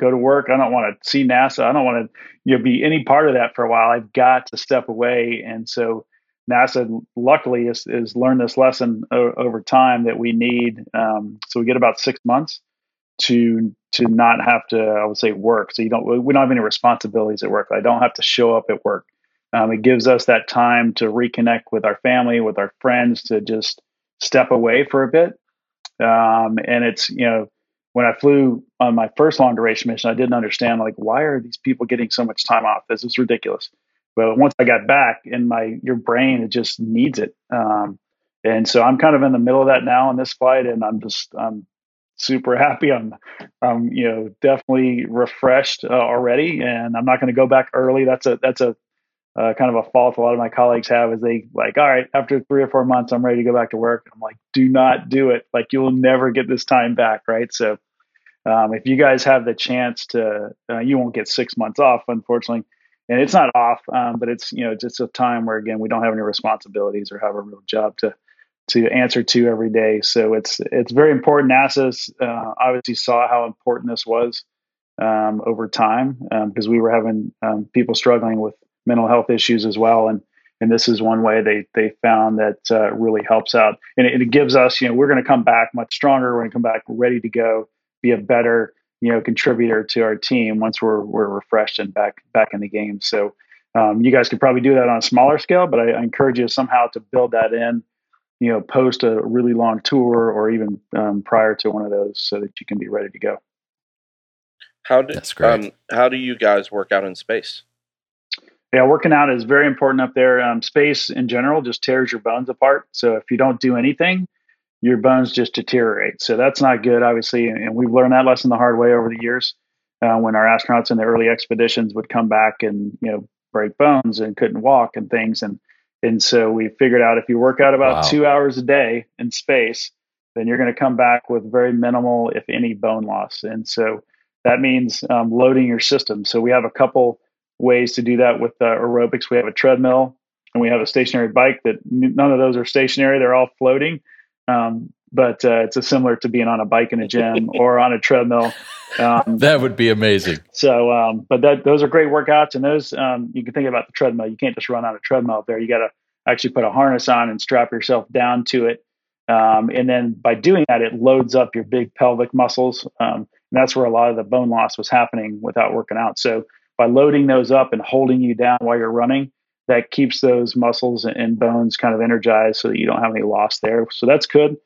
go to work. I don't want to see NASA. I don't want to you know be any part of that for a while. I've got to step away. And so NASA luckily has, has learned this lesson o- over time that we need. Um, so we get about six months to to not have to I would say work. So you don't we don't have any responsibilities at work. I don't have to show up at work. Um, it gives us that time to reconnect with our family, with our friends, to just step away for a bit. Um, and it's you know when I flew on my first long duration mission, I didn't understand like why are these people getting so much time off? This is ridiculous. But once I got back, in my your brain it just needs it. Um, and so I'm kind of in the middle of that now on this flight, and I'm just I'm super happy. I'm, I'm you know, definitely refreshed uh, already, and I'm not going to go back early. That's a that's a uh, kind of a fault a lot of my colleagues have is they like, all right, after three or four months, I'm ready to go back to work. I'm like, do not do it. Like you'll never get this time back, right? So um, if you guys have the chance to, uh, you won't get six months off, unfortunately. And it's not off, um, but it's you know just a time where again we don't have any responsibilities or have a real job to to answer to every day. So it's it's very important. NASA uh, obviously saw how important this was um, over time because um, we were having um, people struggling with mental health issues as well, and and this is one way they they found that uh, really helps out, and it, it, gives us you know we're going to come back much stronger. We're going to come back ready to go, be a better you know contributor to our team once we're we're refreshed and back back in the game. So. Um, you guys could probably do that on a smaller scale, but I, I encourage you somehow to build that in you know, post a really long tour or even um, prior to one of those so that you can be ready to go. How do, That's great. Um, how do you guys work out in space? Yeah, working out is very important up there. Um, space in general just tears your bones apart. So if you don't do anything, your bones just deteriorate. So that's not good, obviously. And we've learned that lesson the hard way over the years. Uh, when our astronauts in the early expeditions would come back and you know break bones and couldn't walk and things, and and so we figured out if you work out about wow. two hours a day in space, then you're going to come back with very minimal, if any, bone loss. And so that means um, loading your system. So we have a couple ways to do that with uh, aerobics. We have a treadmill and we have a stationary bike that none of those are stationary. They're all floating. Um, but uh, it's a similar to being on a bike in a gym or on a treadmill. Um, that would be amazing. So, um, but that those are great workouts, and those um, you can think about the treadmill. You can't just run on a treadmill there. You got to actually put a harness on and strap yourself down to it. Um, and then by doing that, it loads up your big pelvic muscles. Um, And that's where a lot of the bone loss was happening without working out. So by loading those up and holding you down while you're running, that keeps those muscles and bones kind of energized so that you don't have any loss there. So that's good.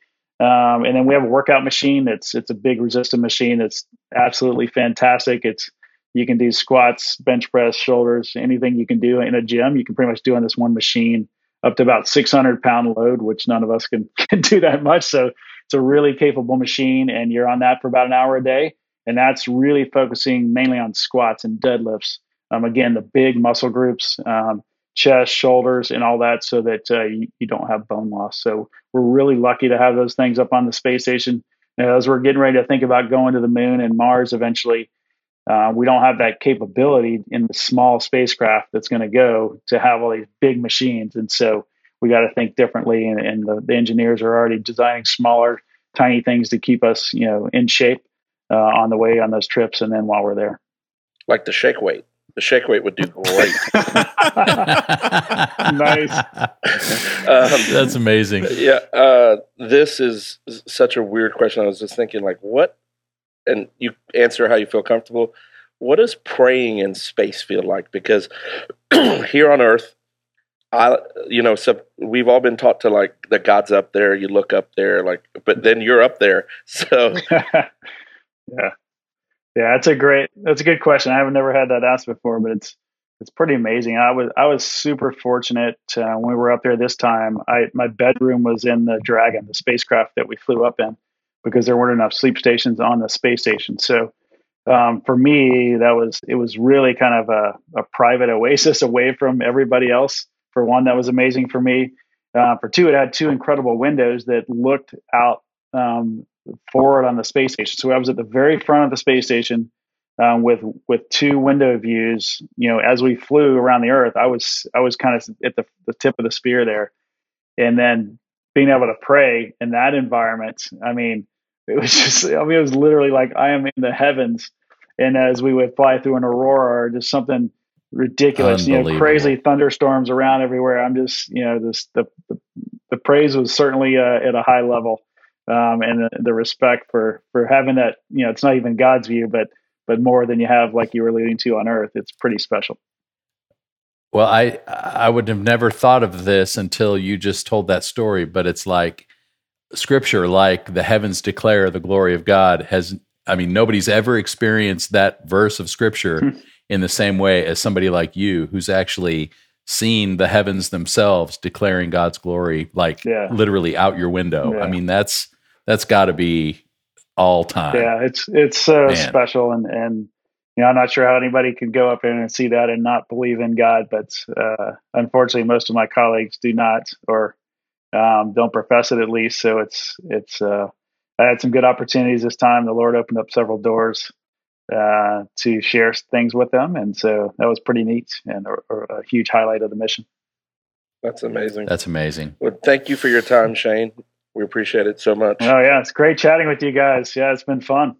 Um, and then we have a workout machine. It's it's a big resistant machine. It's absolutely fantastic. It's you can do squats, bench press, shoulders, anything you can do in a gym. You can pretty much do on this one machine up to about 600 pound load, which none of us can, can do that much. So it's a really capable machine, and you're on that for about an hour a day. And that's really focusing mainly on squats and deadlifts. Um, again, the big muscle groups, um, chest, shoulders, and all that, so that uh, you, you, don't have bone loss. So we're really lucky to have those things up on the space station. And as we're getting ready to think about going to the moon and Mars eventually, uh, we don't have that capability in the small spacecraft that's going to go to have all these big machines. And so we got to think differently. And, and the, the, engineers are already designing smaller, tiny things to keep us, you know, in shape uh, on the way on those trips, and then while we're there. Like the shake weight. The shake weight would do great. nice. Um, That's amazing. Yeah. Uh, this is such a weird question. I was just thinking, like, what and you answer how you feel comfortable. What does praying in space feel like? Because here on Earth, I, you know, so we've all been taught to like the God's up there. You look up there, like, but then you're up there. So, yeah, yeah, that's a great, that's a good question. I haven't never had that asked before, but it's it's pretty amazing. I was I was super fortunate uh, when we were up there this time. I my bedroom was in the Dragon, the spacecraft that we flew up in because there weren't enough sleep stations on the space station. So um, for me, that was it was really kind of a, a, private oasis away from everybody else. For one, that was amazing for me. Uh, for two, it had two incredible windows that looked out um, forward on the space station. So I was at the very front of the space station um, with with two window views. You know, as we flew around the Earth, I was I was kind of at the, the tip of the spear there, and then being able to pray in that environment. I mean, it was just, I mean, it was literally like I am in the heavens. And as we would fly through an aurora or just something ridiculous, you know, crazy thunderstorms around everywhere. I'm just, you know, this, the, the, the praise was certainly uh, at a high level. Um, and the, the, respect for, for having that, you know, it's not even God's view, but, but more than you have, like you were alluding to on earth, it's pretty special. Well, I, I would have never thought of this until you just told that story, but it's like, scripture like the heavens declare the glory of God has I mean nobody's ever experienced that verse of scripture hmm. in the same way as somebody like you who's actually seen the heavens themselves declaring God's glory like yeah. literally out your window. Yeah. I mean that's that's got to be all time. Yeah, it's it's so Man. special and and you know, I'm not sure how anybody can go up there and see that and not believe in God, but uh, unfortunately, most of my colleagues do not, or um, don't profess it at least. So it's it's uh, I had some good opportunities this time. The Lord opened up several doors uh, to share things with them, and so that was pretty neat and a, a, huge highlight of the mission. That's amazing. That's amazing. Well, thank you for your time, Shane. We appreciate it so much. Oh yeah, it's great chatting with you guys. Yeah, it's been fun.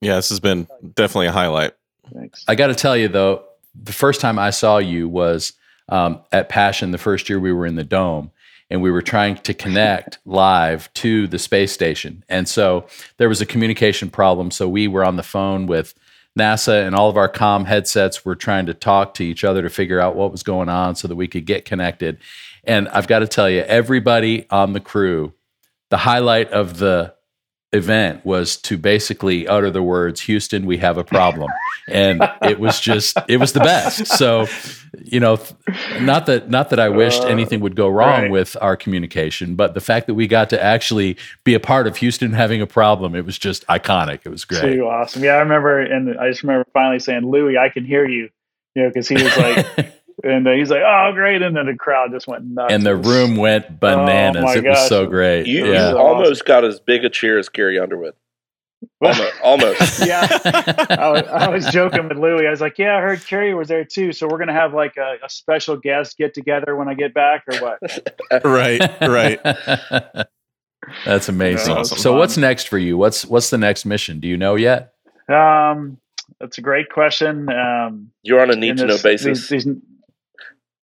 Yeah, this has been definitely a highlight. Thanks. I got to tell you though, the first time I saw you was um, at Passion. The first year we were in the dome, and we were trying to connect live to the space station. And so there was a communication problem. So we were on the phone with NASA and all of our com headsets were trying to talk to each other to figure out what was going on so that we could get connected. And I've got to tell you, everybody on the crew, the highlight of the event was to basically utter the words houston we have a problem. And it was just it was the best. So you know not that not that i wished uh, anything would go wrong right. with our communication but the fact that we got to actually be a part of houston having a problem it was just iconic. It was great. Too awesome. Yeah i remember and i just remember finally saying louie i can hear you you know because he was like and uh, he's like, "Oh, great!" And then the crowd just went nuts. And the room went bananas. Oh, it gosh. was so great. You, yeah. you almost got as big a cheer as Carrie Underwood. Almost. almost. yeah. I was, I was, joking with Louie. I was like, "Yeah, I heard Carrie was there too. So we're gonna have like a, a special guest get together when I get back, or what?" right. Right. That's amazing. Awesome. So, what's next for you? What's what's the next mission? Do you know yet? Um, that's a great question. Um, You're on a need to know basis. These, these,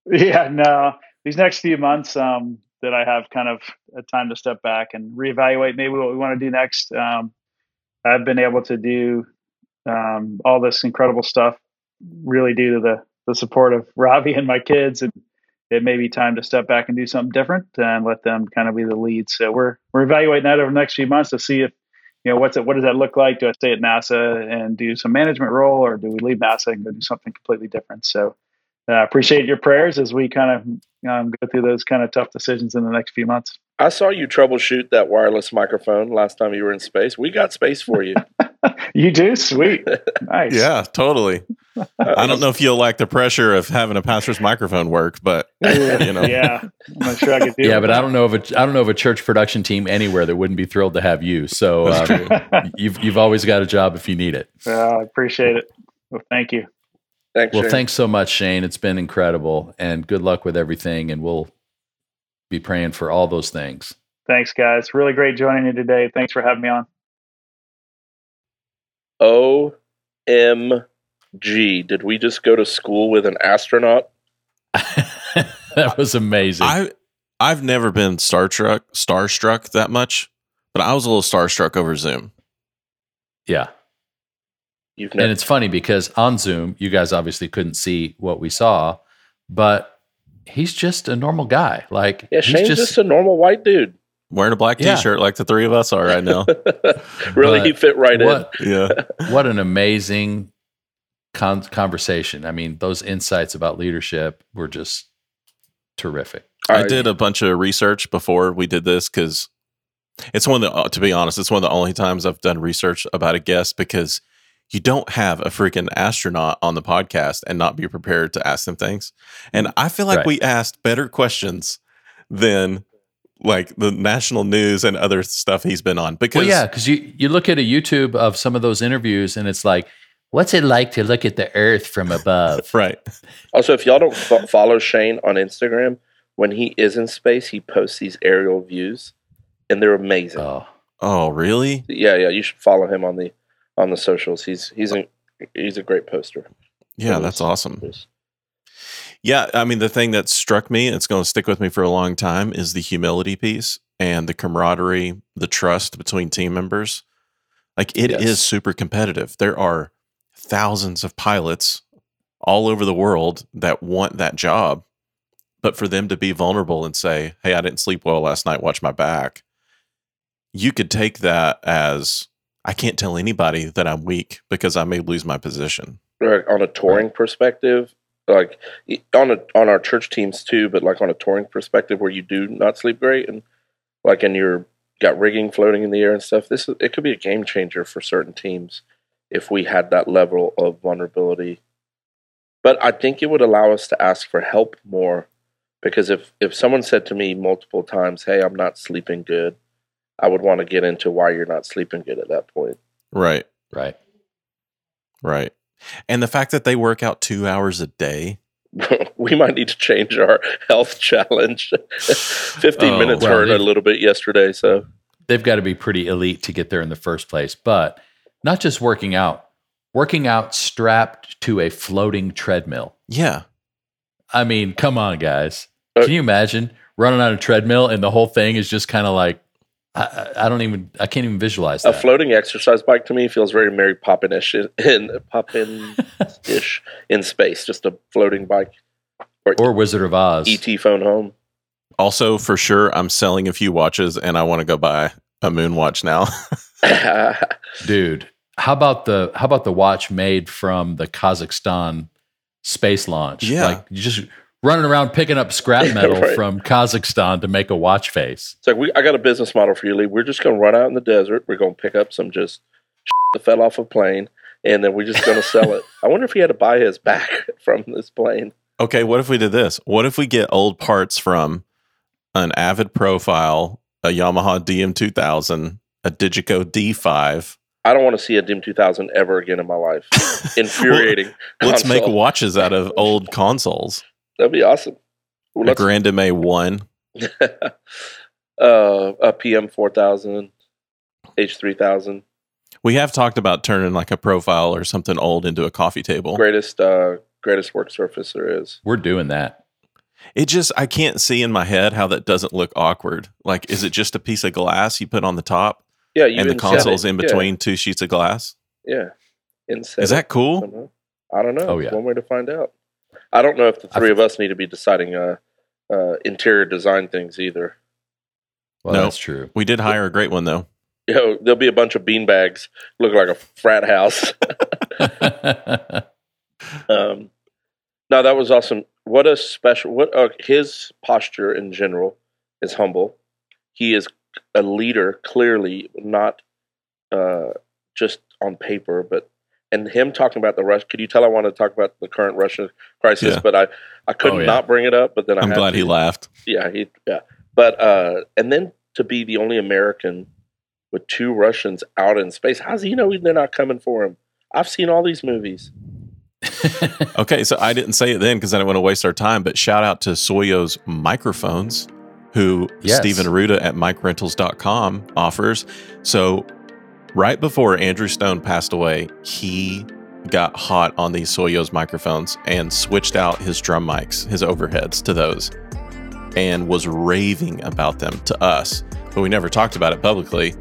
Yeah, no. These next few months um, that I have kind of a time to step back and reevaluate maybe what we want to do next. Um, I've been able to do um, all this incredible stuff really due to the the support of Robbie and my kids, and it may be time to step back and do something different and let them kind of be the lead. So we're we're evaluating that over the next few months to see if you know what's it what does that look like? Do I stay at NASA and do some management role, or do we leave NASA and go do something completely different? So uh, appreciate your prayers as we kind of um, go through those kind of tough decisions in the next few months. I saw you troubleshoot that wireless microphone last time you were in space. We got space for you. you do? Sweet. Nice. Yeah, totally. I don't know if you'll like the pressure of having a pastor's microphone work, but you know, yeah, I'm not sure I could do Yeah, but I don't know of a I don't know of a church production team anywhere that wouldn't be thrilled to have you. So um, you've you've always got a job if you need it. Yeah, I appreciate it. Well, thank you. Thanks. Well, Shane. thanks so much, Shane. It's been incredible, and good luck with everything. And we'll be praying for all those things. Thanks, guys. Really great joining you today. Thanks for having me on. OMG. Did we just go to school with an astronaut? that was amazing. I I've never been Star starstruck starstruck that much, but I was a little starstruck over Zoom. yeah. You've And it's funny because on Zoom, you guys obviously couldn't see what we saw, but he's just a normal guy. Like Yeah, he's Shane's just, a normal white dude. Wearing a black t-shirt like the three of us are right now. really, But he fit right what, yeah. what an amazing con- conversation. I mean, those insights about leadership were just terrific. in. I Uh, did a bunch of research before we did this because it's one of the, uh, to be honest, it's one of the only times I've done research about a guest because you don't have a freaking astronaut on the podcast and not be prepared to ask them things. And I feel like Right. we asked better questions than like the national news and other stuff he's been on because Well, yeah, because you you look at a YouTube of some of those interviews, and it's like, what's it like to look at the Earth from above? right. Also, if y'all don't fo- follow Shane on Instagram, when he is in space, he posts these aerial views, and they're amazing. oh, Oh, really? yeah, yeah, you should follow him on the on the socials. He's he's a he's a great poster. Yeah, that's is. awesome. Is. Yeah, I mean the thing that struck me, it's going to stick with me for a long time, is the humility piece and the camaraderie, the trust between team members. Like it is Yes. super competitive. There are thousands of pilots all over the world that want that job, but for them to be vulnerable and say, "Hey, I didn't sleep well last night. Watch my back." You could take that as I can't tell anybody that I'm weak because I may lose my position. Like, on a touring perspective, like on a on our church teams too, but like on a touring perspective where you do not sleep great and like and you're got rigging floating in the air and stuff. This is, it could be a game changer for certain teams if we had that level of vulnerability. But I think it would allow us to ask for help more because if if someone said to me multiple times, "Hey, I'm not sleeping good," I would want to get into why you're not sleeping good at that point. Right. right. Right. And the fact that they work out two hours a day. we might need to change our health challenge. 15 Oh, minutes well, hurt a little bit yesterday, so They've got to be pretty elite to get there in the first place. But not just working out, working out strapped to a floating treadmill. Yeah. I mean, come on, guys. Uh, Can you imagine running on a treadmill and the whole thing is just kind of like, I, I I don't even, I can't even visualize a that. floating exercise bike to me feels very Mary Poppin-ish in, in Poppin-ish in space, just a floating bike or, or Wizard of Oz. ET phone home. Also, for sure, I'm selling a few watches and I want to go buy a moon watch now. Dude, how about the how about the watch made from the Kazakhstan space launch? Yeah. Like you just running around picking up scrap metal Right. from Kazakhstan to make a watch face. It's like we, I got a business model for you, Lee. We're just going to run out in the desert. We're going to pick up some just that fell off a plane, and then we're just going to sell it. I wonder if he had to buy his back from this plane. okay, what if we did this? What if we get old parts from an Avid profile, a Yamaha DM2000, a Digico D5? I don't want to see a DM2000 ever again in my life. Infuriating. Let's make watches out of old consoles. That'd be awesome. Well, A let's- Grand MA 1. uh, a PM 4000, H3000, We have talked about turning like a profile or something old into a coffee table. greatest uh, greatest work surface there is. We're doing that. It just I can't see in my head how that doesn't look awkward. Like, is it just a piece of glass you put on the top? Yeah, you and the inset console's it. in Yeah, between two sheets of glass. Yeah, inset Is that cool? somehow. I don't know. Oh, yeah. one way to find out. I don't know if the three f- of us need to be deciding uh, uh, interior design things either. Well, No. that's true. We did hire a great one though. You know, there'll be a bunch of beanbags look like a frat house. um, no, that was awesome. What a special. What uh, his posture in general is humble. He is a leader, clearly not uh, just on paper, but and him talking about the Rush. Could you tell I want to talk about the current Russian crisis? Yeah. But I I couldn't Oh, yeah. not bring it up. But then I I'm had glad to. he laughed. Yeah, he yeah. But uh, and then to be the only American with two Russians out in space. How's he know they're not coming for him? I've seen all these movies. Okay, so I didn't say it then because I didn't want to waste our time, but shout out to Soyuz microphones, who Yes. Stephen Aruda at micerentals.com offers. So right before Andrew Stone passed away, he got hot on these Soyuz microphones and switched out his drum mics, his overheads to those, and was raving about them to us. But we never talked about it publicly.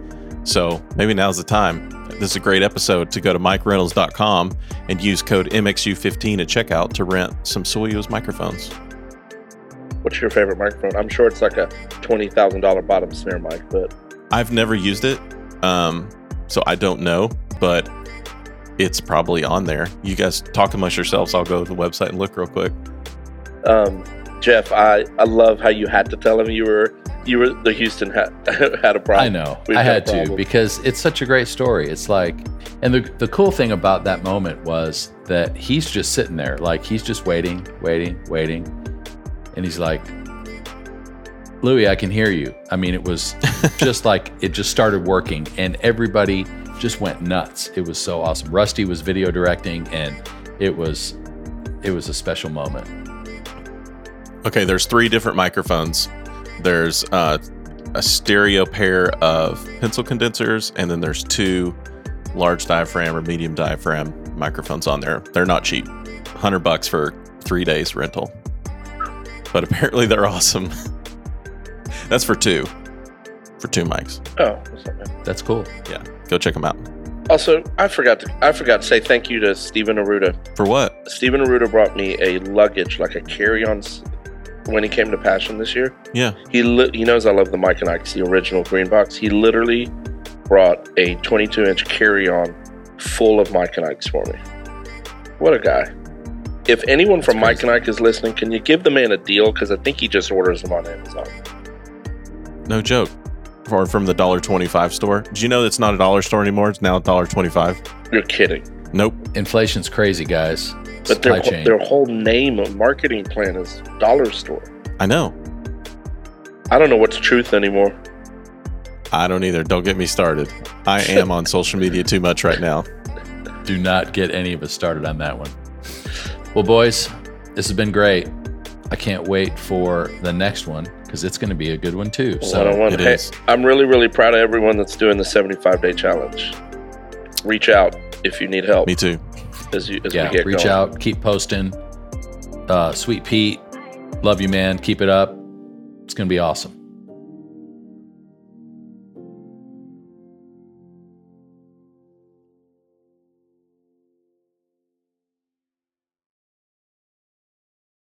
So maybe now's the time. This is a great episode to go to micerentals.com and use code MXU15 at checkout to rent some Soyuz microphones. What's your favorite microphone? I'm sure it's like a twenty thousand dollar bottom snare mic, but I've never used it, um, so I don't know, but it's probably on there. You guys talk amongst yourselves. I'll go to the website and look real quick. um, Jeff, I, I love how you had to tell him you were you were the Houston had had a problem. I know. We've I had to because it's such a great story. It's like, and the the cool thing about that moment was that he's just sitting there, like he's just waiting, waiting, waiting, and he's like, "Louie, I can hear you." I mean, it was just like it just started working, and everybody just went nuts. It was so awesome. Rusty was video directing, and it was it was a special moment. Okay, there's three different microphones. There's uh, a stereo pair of pencil condensers, and then there's two large diaphragm or medium diaphragm microphones on there. They're not cheap. 100 bucks for three days rental. But apparently they're awesome. That's for two. For two mics. Oh, that's. That's cool. Yeah, go check them out. also, I forgot to I forgot to say thank you to Stephen Aruda. For what? Stephen Aruda brought me a luggage, like a carry-on, when he came to Passion this year. Yeah. He li- he knows I love the Mike and Ike's, the original green box. He literally brought a 22-inch carry-on full of Mike and Ike's for me. What a guy! If anyone from Mike and Ike is listening, can you give the man a deal? Because I think he just orders them on Amazon. No joke. Or from the dollar twenty-five store. Do you know it's not a dollar store anymore? It's now a dollar twenty-five. You're kidding. Nope. Inflation's crazy, guys. But their, chain. their whole name of marketing plan is dollar store. I know. I don't know what's truth anymore. I don't either. Don't get me started. I am on social media too much right now. Do not get any of us started on that one. Well, boys, this has been great. I can't wait for the next one because it's going to be a good one too. So, one. it Hey, is. I'm really, really proud of everyone that's doing the 75 day challenge. Reach out if you need help Me too. as you as yeah, we get reach going. out, keep posting. Uh, Sweet Pete, love you, man. Keep it up. It's going to be awesome.